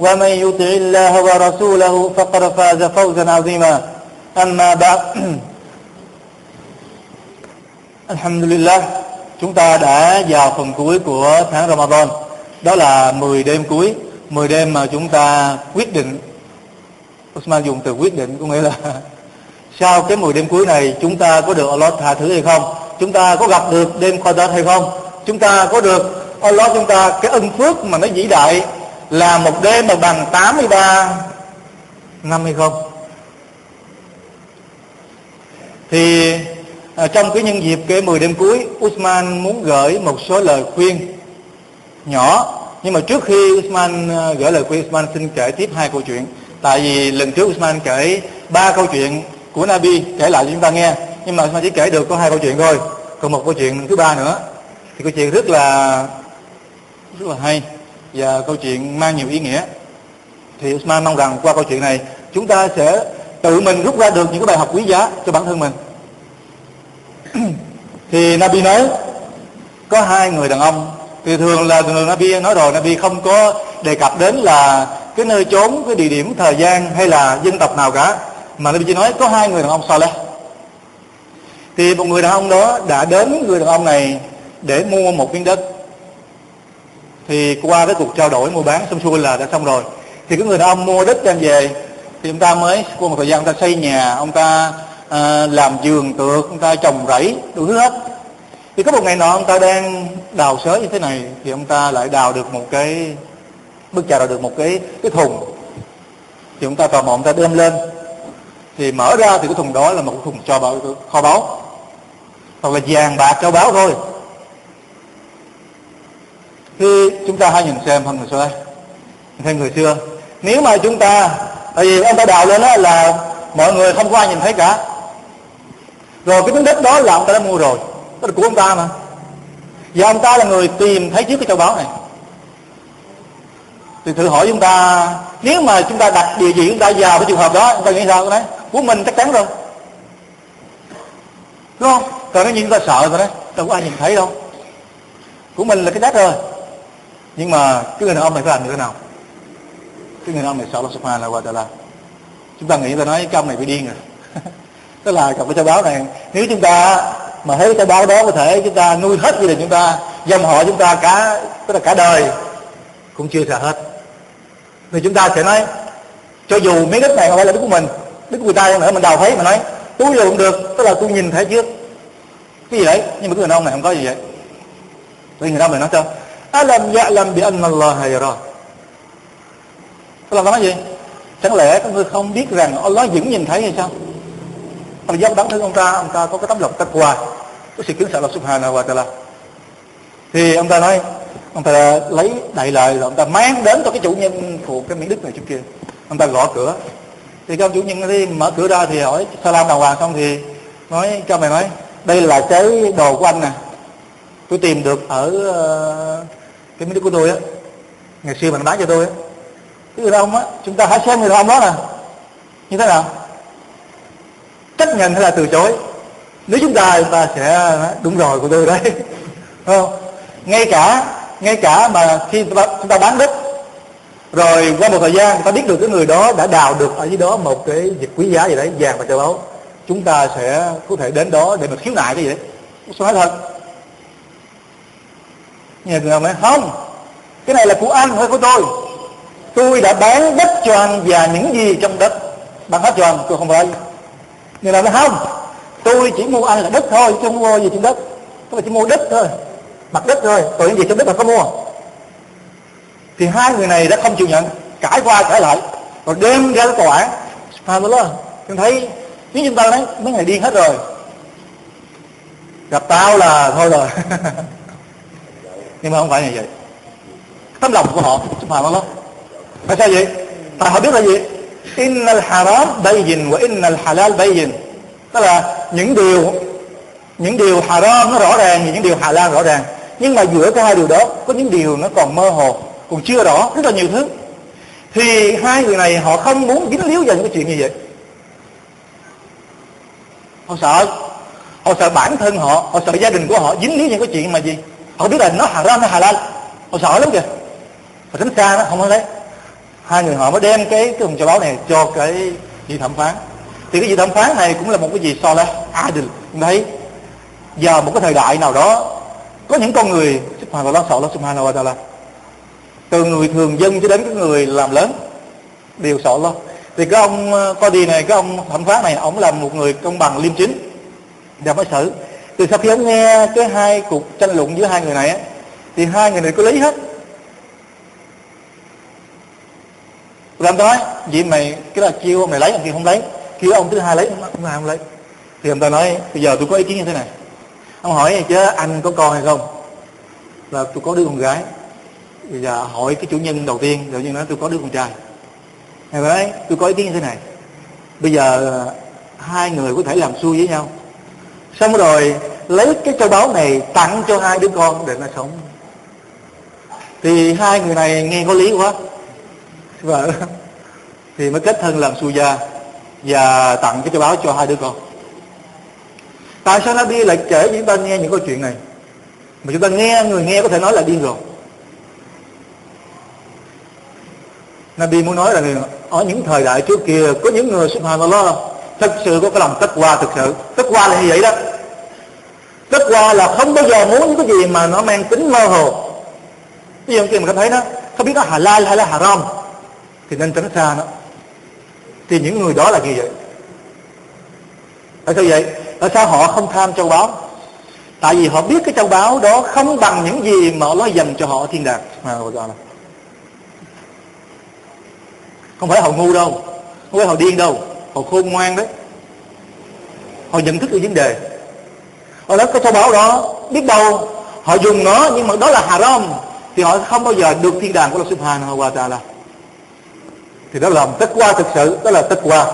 ومن يطع الله ورسوله فقد فاز فوزا عظيما أما بعد الحمد لله chúng ta đã vào phần cuối của tháng Ramadan đó là 10 đêm cuối 10 đêm mà chúng ta quyết định Osman dùng từ quyết định có nghĩa là sau cái 10 đêm cuối này chúng ta có được Allah tha thứ hay không chúng ta có gặp được đêm Qadr hay không chúng ta có được Allah chúng ta cái ân phước mà nó vĩ đại là một đêm mà bằng 83 năm hay không? Thì à, trong cái nhân dịp cái 10 đêm cuối Usman muốn gửi một số lời khuyên nhỏ. Nhưng mà trước khi Usman à, gửi lời khuyên Usman xin kể tiếp hai câu chuyện. Tại vì lần trước Usman kể ba câu chuyện của Nabi kể lại cho chúng ta nghe. Nhưng mà Usman chỉ kể được có hai câu chuyện thôi. Còn một câu chuyện thứ ba nữa. Thì câu chuyện rất là rất là hay và câu chuyện mang nhiều ý nghĩa. Thì Usman mong rằng qua câu chuyện này, chúng ta sẽ tự mình rút ra được những cái bài học quý giá cho bản thân mình. Thì Nabi nói, có hai người đàn ông. Thì thường là thường Nabi nói rồi, Nabi không có đề cập đến là cái nơi trốn, cái địa điểm, thời gian hay là dân tộc nào cả. Mà Nabi chỉ nói có hai người đàn ông Saleh. Thì một người đàn ông đó đã đến người đàn ông này để mua một miếng đất thì qua cái cuộc trao đổi mua bán xong xuôi là đã xong rồi. Thì cái người đàn ông mua đất đem về thì ông ta mới qua một thời gian ông ta xây nhà ông ta à, làm giường tược ông ta trồng rẫy đủ thứ hết. Thì có một ngày nọ ông ta đang đào xới như thế này thì ông ta lại đào được một cái bước chào đào được một cái cái thùng. Thì ông ta tò mò ông ta đem lên. Thì mở ra thì cái thùng đó là một cái thùng cho bảo kho báu. Hoặc là vàng bạc châu báu thôi thì chúng ta hãy nhìn xem hơn người xưa đây người xưa. Nếu mà chúng ta, tại vì ông ta đào lên đó là mọi người không có ai nhìn thấy cả. Rồi cái miếng đất đó là ông ta đã mua rồi, đó là của ông ta mà. Và ông ta là người tìm thấy trước cái châu báu này. Thì thử hỏi chúng ta, nếu mà chúng ta đặt địa chỉ chúng ta vào cái trường hợp đó, chúng ta nghĩ sao cái đấy? Của mình chắc chắn rồi. Đúng không? Còn cái những ta sợ rồi đấy? Đâu có ai nhìn thấy đâu. Của mình là cái đất rồi nhưng mà cái người đàn ông này phải làm như thế nào? Cái người đàn ông này sợ Allah subhanahu wa ta'ala. Chúng ta nghĩ ta nói cái ông này bị điên rồi. Tức là cặp cái châu báo này, nếu chúng ta mà thấy cái báo đó có thể chúng ta nuôi hết gia đình chúng ta, dòng họ chúng ta cả, tức là cả đời cũng chưa sợ hết. Thì chúng ta sẽ nói, cho dù miếng đất này không phải là đất của mình đất của người ta nữa mình đào thấy mà nói, túi vô cũng được, tức là tôi nhìn thấy trước. Cái gì đấy? Nhưng mà cái người đàn ông này không có gì vậy. Vì người đàn ông này nói sao alam ya'lam bi anna Allah yara. Tức là nói gì? Chẳng lẽ các ngươi không biết rằng Allah vẫn nhìn thấy hay sao? Ông do bản thương ông ta ông ta có cái tấm lòng taqwa có sự kính sợ Allah subhanahu wa ta'ala. Thì ông ta nói, ông ta lấy đại lời rồi ông ta mang đến cho cái chủ nhân của cái miếng đất này trước kia. Ông ta gõ cửa. Thì các ông chủ nhân đi mở cửa ra thì hỏi, salam đàng hoàng. Xong thì nói, cho mày nói, đây là cái đồ của anh nè. Tôi tìm được ở ờ, cái miếng đất của tôi á, ngày xưa mình bán cho tôi á. Cái người đàn ông á, chúng ta hãy xem người đàn ông đó nè. Như thế nào? Chấp nhận hay là từ chối? Nếu chúng ta chúng ta sẽ à, đúng rồi, của tôi đấy. Không? Ngay cả ngay cả mà khi chúng ta bán đất, rồi qua một thời gian, chúng ta biết được cái người đó đã đào được ở dưới đó một cái vật quý giá gì đấy, vàng và châu báu, chúng ta sẽ có thể đến đó để mà khiếu nại cái gì đấy. Tôi nói thật nhà người nói, không, cái này là của anh hay của tôi. Tôi đã bán đất cho anh và những gì trong đất bán hết cho anh, tôi không phải. Người nào nói, không, tôi chỉ mua anh là đất thôi, chứ không mua gì trên đất. Tôi chỉ mua đất thôi, mặt đất thôi, còn những gì trong đất là có mua. Thì hai người này đã không chịu nhận, cãi qua cãi lại. Rồi đem ra cái tòa án. Subhanallah chúng thấy nếu chúng ta nói mấy ngày điên hết rồi. Gặp tao là thôi rồi. nhưng mà không phải như vậy. Tấm lòng của họ subhanallah tại sao vậy? Tại họ biết là gì? Innal haram bayyin wa innal halal bayyin. Tức là những điều những điều haram nó rõ ràng những điều halal rõ ràng. Nhưng mà giữa cái hai điều đó, có những điều nó còn mơ hồ, còn chưa rõ, rất là nhiều thứ. Thì hai người này họ không muốn dính líu vào những cái chuyện như vậy. Họ sợ. Họ sợ bản thân họ họ sợ gia đình của họ dính líu những cái chuyện mà gì? Họ biết là nó haram nó halal. Họ sợ lắm kìa. Họ tránh xa nó, không có lấy. Hai người họ mới đem cái cái hùng châu báu này cho cái vị thẩm phán. Thì cái vị thẩm phán này cũng là một cái gì so là adil. Thấy, giờ một cái thời đại nào đó, có những con người, subhanallah, sợ Allah subhanahu wa ta'ala. Từ người thường dân cho đến cái người làm lớn, đều sợ Allah thì cái ông ờ, coi đi này, cái ông thẩm phán này, ông là một người công bằng liêm chính. Và mới xử từ sau khi ông nghe cái hai cuộc tranh luận giữa hai người này á thì hai người này có lý hết. Rồi ông nói vậy mày cái là kêu ông này lấy ông kia không lấy kêu ông thứ hai lấy ông, ông không lấy. Thì ông ta nói bây giờ tôi có ý kiến như thế này. Ông hỏi chứ anh có con hay không? Là tôi có đứa con gái. Bây giờ hỏi cái chủ nhân đầu tiên đầu nhân nói tôi có đứa con trai. Hay nói tôi có ý kiến như thế này. Bây giờ ờ, hai người có thể làm xui với nhau xong rồi, lấy cái châu báu này tặng cho hai đứa con để nó sống. Thì hai người này nghe có lý quá. Vợ. Thì mới kết thân làm su gia và tặng cái châu báu cho hai đứa con. Tại sao Nabi lại kể cho chúng ta nghe những câu chuyện này? Mà chúng ta nghe, người nghe có thể nói là điên rồi. Nabi muốn nói là ở những thời đại trước kia, có những người subhanallah thật sự có cái lòng tất qua thực sự. Tất qua là như vậy đó tức là là không bao giờ muốn những cái gì mà nó mang tính mơ hồ. Ví dụ khi mà có thấy nó không biết nó halal hay là haram, thì nên tránh xa nó. Thì những người đó là như vậy. Tại sao vậy? Tại sao họ không tham châu báu? Tại vì họ biết cái châu báu đó không bằng những gì mà nó dành cho họ thiên đàng. À, không phải họ ngu đâu, không phải họ điên đâu, họ khôn ngoan đấy. Họ nhận thức được vấn đề họ đó cái thô bảo đó biết đâu, họ dùng nó nhưng mà đó là haram, thì họ không bao giờ được thiên đàng của Allah Subhanahu wa Taala. Thì đó là lòng tất qua thực sự, đó là tất qua.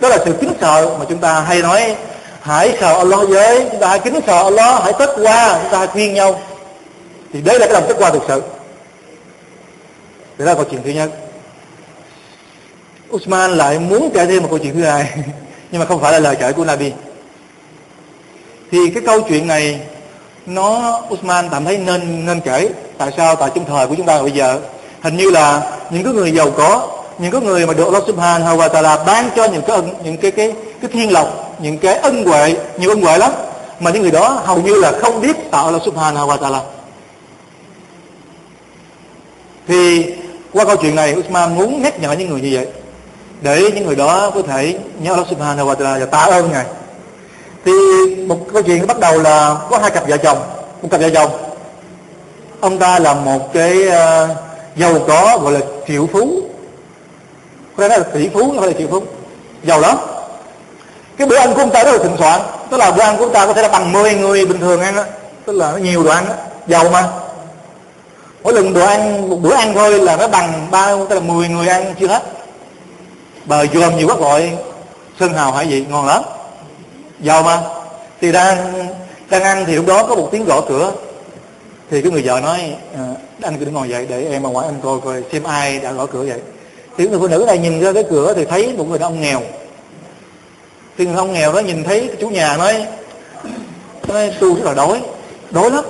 Đó là sự kính sợ mà chúng ta hay nói, hãy sợ Allah với, chúng ta hãy kính sợ Allah, hãy tất qua, chúng ta hãy khuyên nhau. Thì đấy là cái lòng tất qua thực sự. Đó là câu chuyện thứ nhất. Usman lại muốn kể thêm một câu chuyện thứ hai, nhưng mà không phải là lời kể của Nabi thì cái câu chuyện này, nó, Usman cảm thấy nên nên kể tại sao, tại trong thời của chúng ta bây giờ. Hình như là những cái người giàu có, những cái người mà được Allah Subhanahu wa Taala ban cho những cái những cái cái cái thiên lộc, những cái ân huệ, nhiều ân huệ lắm, mà những người đó hầu như là không biết tạo Allah Subhanahu wa Taala. Thì qua câu chuyện này, Usman muốn nhắc nhở những người như vậy, để những người đó có thể nhớ Allah Subhanahu wa Taala và tạ ơn ngài thì một câu chuyện bắt đầu là có hai cặp vợ chồng một cặp vợ chồng. Ông ta là một cái uh, giàu có gọi là triệu phú. Có thể là tỷ phú không phải là triệu phú. Giàu lắm. Cái bữa ăn của ông ta rất là thịnh soạn. Tức là bữa ăn của ông ta có thể là bằng 10 người bình thường ăn á. Tức là nó nhiều đồ ăn á. Giàu mà. Mỗi lần đồ ăn một bữa ăn thôi là nó bằng ba tức là 10 người ăn chưa hết. Bờ dòm nhiều quá gọi. Sơn hào hải vị ngon lắm giàu mà. Thì đang đang ăn thì lúc đó có một tiếng gõ cửa. Thì cái người vợ nói à, anh cứ đứng ngồi dậy để em ở ngoài anh coi coi xem ai đã gõ cửa vậy. Thì người phụ nữ này nhìn ra cái cửa thì thấy một người đàn ông nghèo. Thì người ông nghèo đó nhìn thấy chủ nhà nói nói tôi rất là đói đói lắm.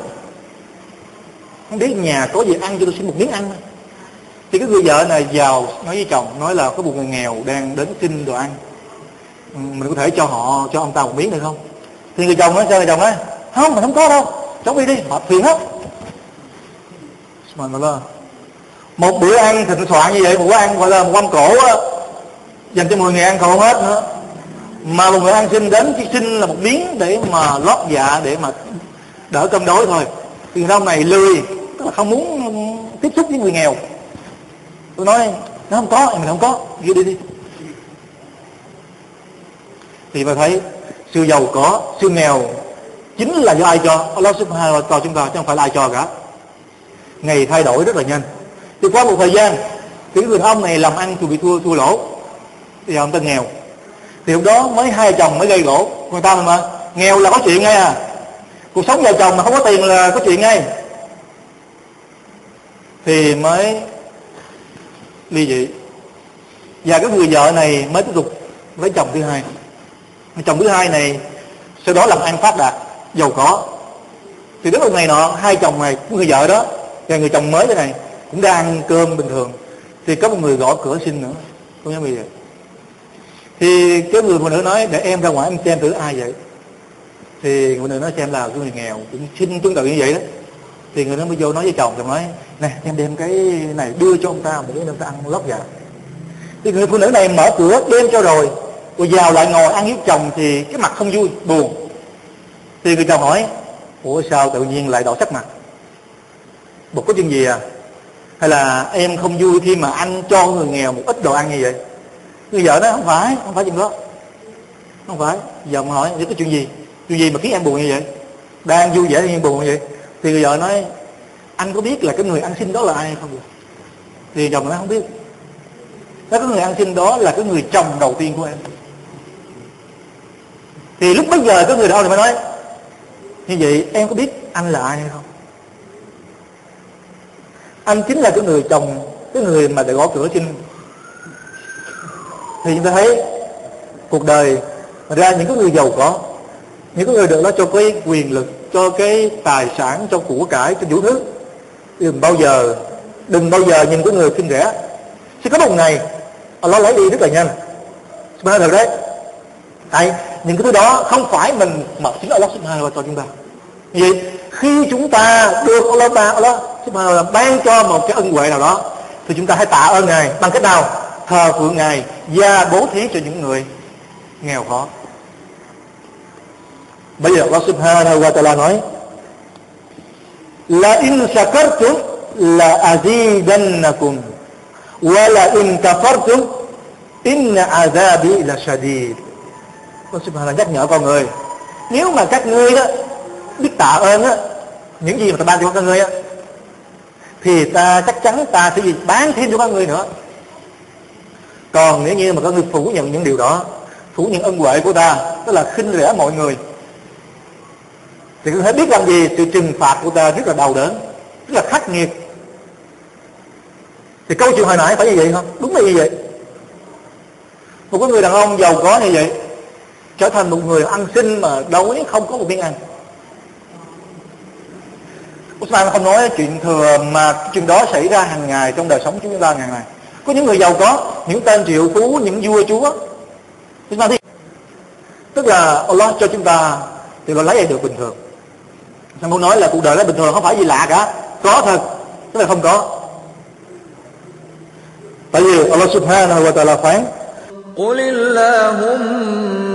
Không biết nhà có gì ăn cho tôi xin một miếng ăn. Thì cái người vợ này giàu nói với chồng nói là có một người nghèo đang đến xin đồ ăn mình có thể cho họ, cho ông ta một miếng được không? Thì người chồng nói sao người chồng nói không, mình không có đâu. Cháu đi đi họ phiền hết một bữa ăn thịnh soạn như vậy, một bữa ăn gọi là một mâm cổ á, dành cho 10 người ăn còn hết nữa. Mà một người ăn xin đến chỉ xin là một miếng để mà lót dạ để mà đỡ cơm đói thôi. Thì người này lười, tức là không muốn tiếp xúc với người nghèo. Tôi nói, nó không có mình không có. Đi đi đi thì ta thấy sự giàu có sự nghèo, chính là do ai cho? Allah subhanahu wa cho chúng ta chứ không phải là ai cho cả. Ngày thay đổi rất là nhanh. Thì qua một thời gian, thì người ông này làm ăn thì bị thua thua lỗ. Thì ông ta nghèo. Thì lúc đó mới hai chồng mới gây gỗ người ta mà, nghèo là có chuyện ngay à. Cuộc sống vợ chồng mà không có tiền là có chuyện ngay. Thì mới ly dị. Và cái người vợ này mới tiếp tục lấy chồng thứ hai chồng thứ hai này, sau đó làm ăn phát đạt, giàu có. Thì đến một ngày nọ, hai chồng này người vợ đó, và người chồng mới thế này, cũng đang ăn cơm bình thường. Thì có một người gõ cửa xin nữa. Không nhớ gì vậy. Thì cái người phụ nữ nói, để em ra ngoài em xem thử ai vậy. Thì người phụ nữ nói xem là cái người nghèo cũng xin tương tự như vậy đó. Thì người đó mới vô nói với chồng chồng nói, nè, em đem cái này đưa cho ông ta để ông ta ăn lót dạ thì người phụ nữ này mở cửa, đem cho rồi rồi vào lại ngồi ăn với chồng thì cái mặt không vui, buồn. Thì người chồng hỏi, ủa, sao tự nhiên lại đổi sắc mặt? Bực có chuyện gì à? Hay là em không vui khi mà anh cho người nghèo một ít đồ ăn như vậy? Người vợ nói, không phải không phải chuyện đó. Không phải. Giờ mà hỏi cái chuyện gì? Chuyện gì mà khiến em buồn như vậy? Đang vui vẻ nhưng buồn như vậy? Thì người vợ nói, anh có biết là cái người ăn xin đó là ai không thì chồng nói, không biết. Cái người ăn xin đó là cái người chồng đầu tiên của em thì lúc bấy giờ cái người đâu thì mới nói, như vậy em có biết anh là ai hay không? Anh chính là cái người chồng, cái người mà để gõ cửa xin thì chúng ta thấy cuộc đời ra những cái người giàu có, những cái người được nó cho cái quyền lực, cho cái tài sản, cho của cải, cho vũ thứ. Đừng bao giờ, đừng bao giờ nhìn cái người khinh rẻ. Sẽ có một ngày, Allah lấy đi rất là nhanh. Mà thật đấy đấy, những cái thứ đó không phải mình mà chính Allah Subhanahu cho chúng ta vậy, khi chúng ta được Allah ta Allah Subhanahu wa ban cho một cái ân huệ nào đó, thì chúng ta hãy tạ ơn ngài. Bằng cách nào? Thờ phượng ngài và bố thí cho những người nghèo khó. Bây giờ Allah Subhanahu wa Taala nói, la in shakartum la azidannakum wa la in kafartum inna azabi la shadid. Allah Subhanahu nhắc nhở con người, nếu mà các ngươi đó biết tạ ơn á, những gì mà ta ban cho các ngươi á, thì ta chắc chắn ta sẽ gì? Bán thêm cho các ngươi nữa. Còn nếu như mà các ngươi phủ nhận những điều đó, phủ nhận ân huệ của ta, tức là khinh rẻ mọi người, thì cứ thể biết làm gì? Sự trừng phạt của ta rất là đau đớn, rất là khắc nghiệt. Thì câu chuyện hồi nãy phải như vậy không? Đúng là như vậy. Một cái người đàn ông giàu có như vậy trở thành một người ăn xin mà đói không có một miếng ăn Usman không nói chuyện thừa mà chuyện đó xảy ra hàng ngày trong đời sống chúng ta ngày này có những người giàu có những tên triệu phú những vua chúa Usman thì tức là Allah cho chúng ta thì lo lấy được bình thường Sao muốn nói là cuộc đời nó bình thường không phải gì lạ cả có thật tức là không có tại vì Allah subhanahu wa ta'ala phán قل اللهم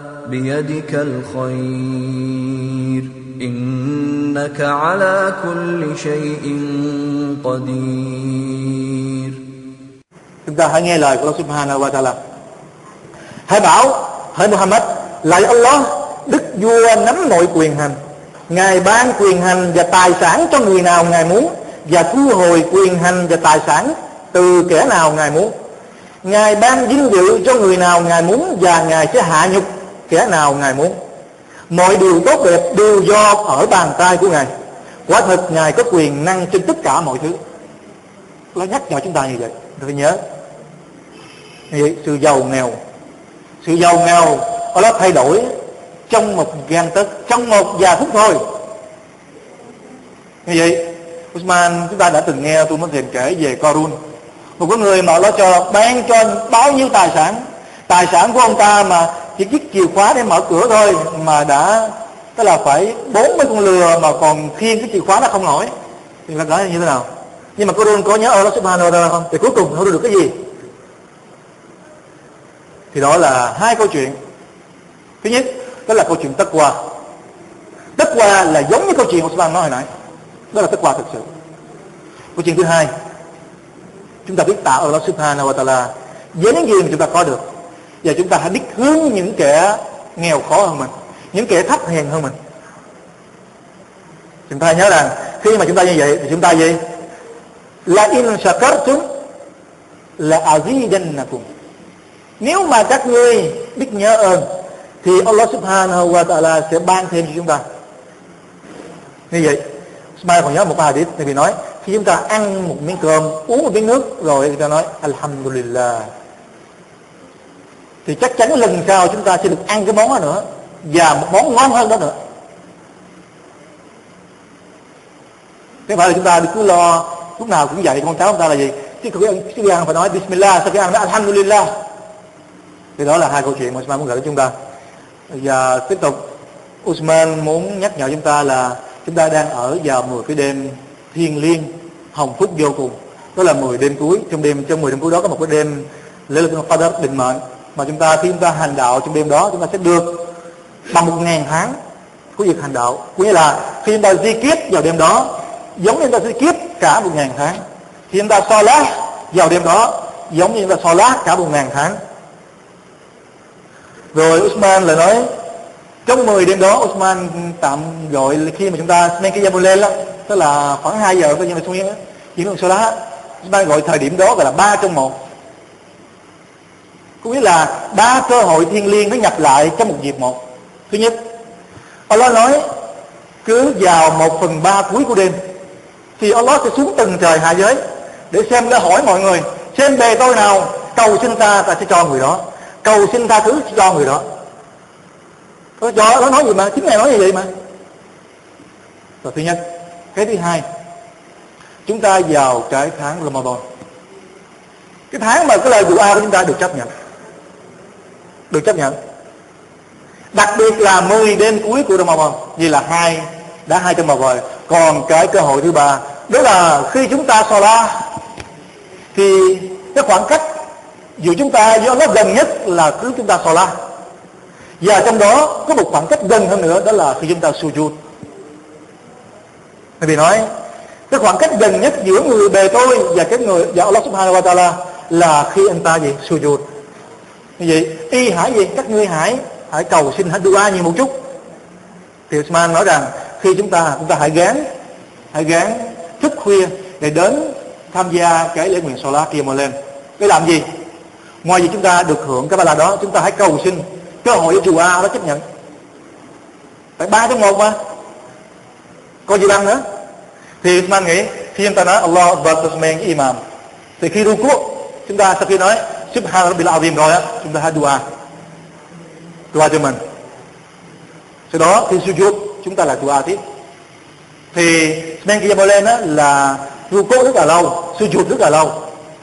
بيدك الخير انك على كل شيء قدير chúng ta hãy nghe lời của Allah Subhanahu wa Taala hãy bảo hỡi Muhammad lạy Allah đức vua nắm mọi quyền hành ngài ban quyền hành và tài sản cho người nào ngài muốn và thu hồi quyền hành và tài sản từ kẻ nào ngài muốn ngài ban vinh dự cho người nào ngài muốn và ngài sẽ hạ nhục kẻ nào ngài muốn. Mọi điều tốt đẹp đều do ở bàn tay của ngài. Quả thật ngài có quyền năng trên tất cả mọi thứ. Nó nhắc nhở chúng ta như vậy. Phải nhớ. Như vậy, sự giàu nghèo. Sự giàu nghèo nó thay đổi trong một gan tấc, trong một vài phút thôi. Như vậy, Usman, chúng ta đã từng nghe tôi mới thiền kể về Korun. Một cái người mà nó cho ban cho bao nhiêu tài sản. Tài sản của ông ta mà chỉ chiếc chìa khóa để mở cửa thôi, mà đã, tức là phải bốn mươi con lừa mà còn khiêng cái chìa khóa nó không nổi. Thì là cái như thế nào? Nhưng mà cô đơn có nhớ Allah Subhanahu wa ta'ala không? Thì cuối cùng nó được cái gì? Thì đó là hai câu chuyện. Thứ nhất, đó là câu chuyện tất qua tất qua là giống như câu chuyện Osman nói hồi nãy. Đó là tất qua thực sự. Câu chuyện thứ hai, chúng ta biết tạo Allah subhanahu wa ta'ala với những gì mà chúng ta có được và chúng ta hãy biết hướng những kẻ nghèo khó hơn mình, những kẻ thấp hèn hơn mình. Chúng ta nhớ rằng, khi mà chúng ta như vậy thì chúng ta gì? Là in shakartum là azidannakum. Nếu mà các ngươi biết nhớ ơn, thì Allah subhanahu wa ta'ala sẽ ban thêm cho chúng ta. Như vậy Smile còn nhớ một bài hadith thì bị nói, khi chúng ta ăn một miếng cơm, uống một miếng nước, rồi chúng ta nói, alhamdulillah thì chắc chắn lần sau chúng ta sẽ được ăn cái món đó nữa, và một món ngon hơn đó nữa. Thế phải là chúng ta cứ lo, lúc nào cũng dạy con cháu chúng ta là gì? Chứ cứ ăn chứ ăn phải nói Bismillah, sau khi ăn nói Alhamdulillah. Thì đó là hai câu chuyện mà Usman muốn gửi đến chúng ta. Và tiếp tục, Usman muốn nhắc nhở chúng ta là chúng ta đang ở vào 10 cái đêm thiêng liêng, hồng phúc vô cùng. Đó là 10 đêm cuối. Trong đêm, trong 10 đêm cuối đó có một cái đêm lễ lực Qadr định mệnh mà chúng ta, khi chúng ta hành đạo trong đêm đó, chúng ta sẽ được bằng một ngàn tháng của việc hành đạo. Có nghĩa là khi chúng ta di kiếp vào đêm đó, giống như chúng ta di kiếp cả một ngàn tháng. Khi chúng ta so lá vào đêm đó, giống như chúng ta so lá cả một ngàn tháng. Rồi Usman lại nói, trong 10 đêm đó, Usman tạm gọi khi mà chúng ta nên cái lên đó, tức là khoảng 2 giờ coi như là xuống yên chỉ còn số lá Usman gọi thời điểm đó gọi là ba trong một có nghĩa là ba cơ hội thiên liêng nó nhập lại trong một dịp một. Thứ nhất, Allah nói, cứ vào một phần ba cuối của đêm, thì Allah sẽ xuống từng trời hạ giới để xem để hỏi mọi người, xem bề tôi nào, cầu xin ta ta sẽ cho người đó. Cầu xin tha thứ cho người đó. Nó cho, nó nói gì mà? Chính ngài nói như vậy mà. Và thứ nhất, cái thứ hai, chúng ta vào cái tháng Ramadan. Cái tháng mà cái lời dua của chúng ta được chấp nhận được chấp nhận. Đặc biệt là 10 đêm cuối của Ramadan vì là hai, đã hai trăm rồi. Còn cái cơ hội thứ ba, đó là khi chúng ta so la thì cái khoảng cách giữa chúng ta do nó gần nhất là cứ chúng ta so la và trong đó có một khoảng cách gần hơn nữa, đó là khi chúng ta sujud. Bởi vì nói, cái khoảng cách gần nhất giữa người bề tôi và cái người, và Allah subhanahu wa ta'ala là khi anh ta gì? Sujud như vậy y hãy gì? Các ngươi hãy hãy cầu xin hãy dua nhiều một chút. Thì Usman nói rằng, khi chúng ta chúng ta hãy gán hãy gán thức khuya để đến tham gia cái lễ nguyện Salat kia mà lên. Để làm gì? Ngoài việc chúng ta được hưởng cái ba la đó, chúng ta hãy cầu xin cơ hội chùa A đó chấp nhận. Tại ba trong một mà. Có gì bằng nữa? Thì Usman nghĩ, khi chúng ta nói Allah versus men imam thì khi ru quốc chúng ta sau khi nói Subhan Rabbil Azim rồi á chúng ta hãy dua. Dua cho mình. Sau đó khi sujud chúng ta lại dua tiếp. Thì men kia lên á là ru cố rất là lâu sujud rất là lâu.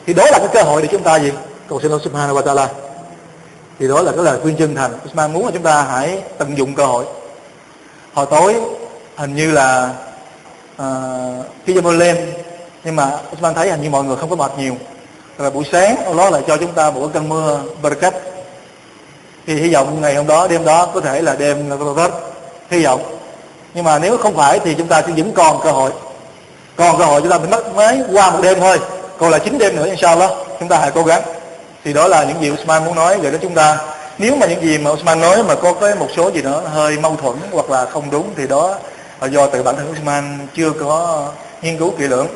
Thì đó là cái cơ hội để chúng ta gì? Cầu xin Allah Subhanahu wa Taala. Thì đó là cái lời khuyên chân thành. Usman muốn là chúng ta hãy tận dụng cơ hội. Hồi tối hình như là ờ, uh, khi lên nhưng mà Usman thấy hình như mọi người không có mệt nhiều là buổi sáng Allah lại cho chúng ta một cơn mưa barakat thì hy vọng ngày hôm đó, đêm đó có thể là đêm Ramadan hy vọng. Nhưng mà nếu không phải thì chúng ta sẽ vẫn còn cơ hội. Còn cơ hội chúng ta phải mất mới qua một đêm thôi. Còn là chín đêm nữa, inshallah, chúng ta hãy cố gắng. Thì đó là những gì Usman muốn nói về đó chúng ta. Nếu mà những gì mà Usman nói mà có cái một số gì đó hơi mâu thuẫn hoặc là không đúng, thì đó là do tự bản thân Usman chưa có nghiên cứu kỹ lưỡng,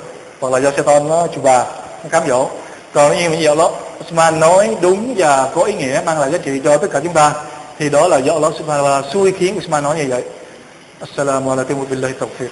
hoặc là do Satan nó chùa bà, nó cám dỗ còn như gì đó Usman nói đúng và có ý nghĩa, mang lại giá trị cho tất cả chúng ta, thì đó là do Allah Subhanahu wa ta'ala xui khiến Usman nói như vậy. Assalamu alaikum wa billahi tawfiq.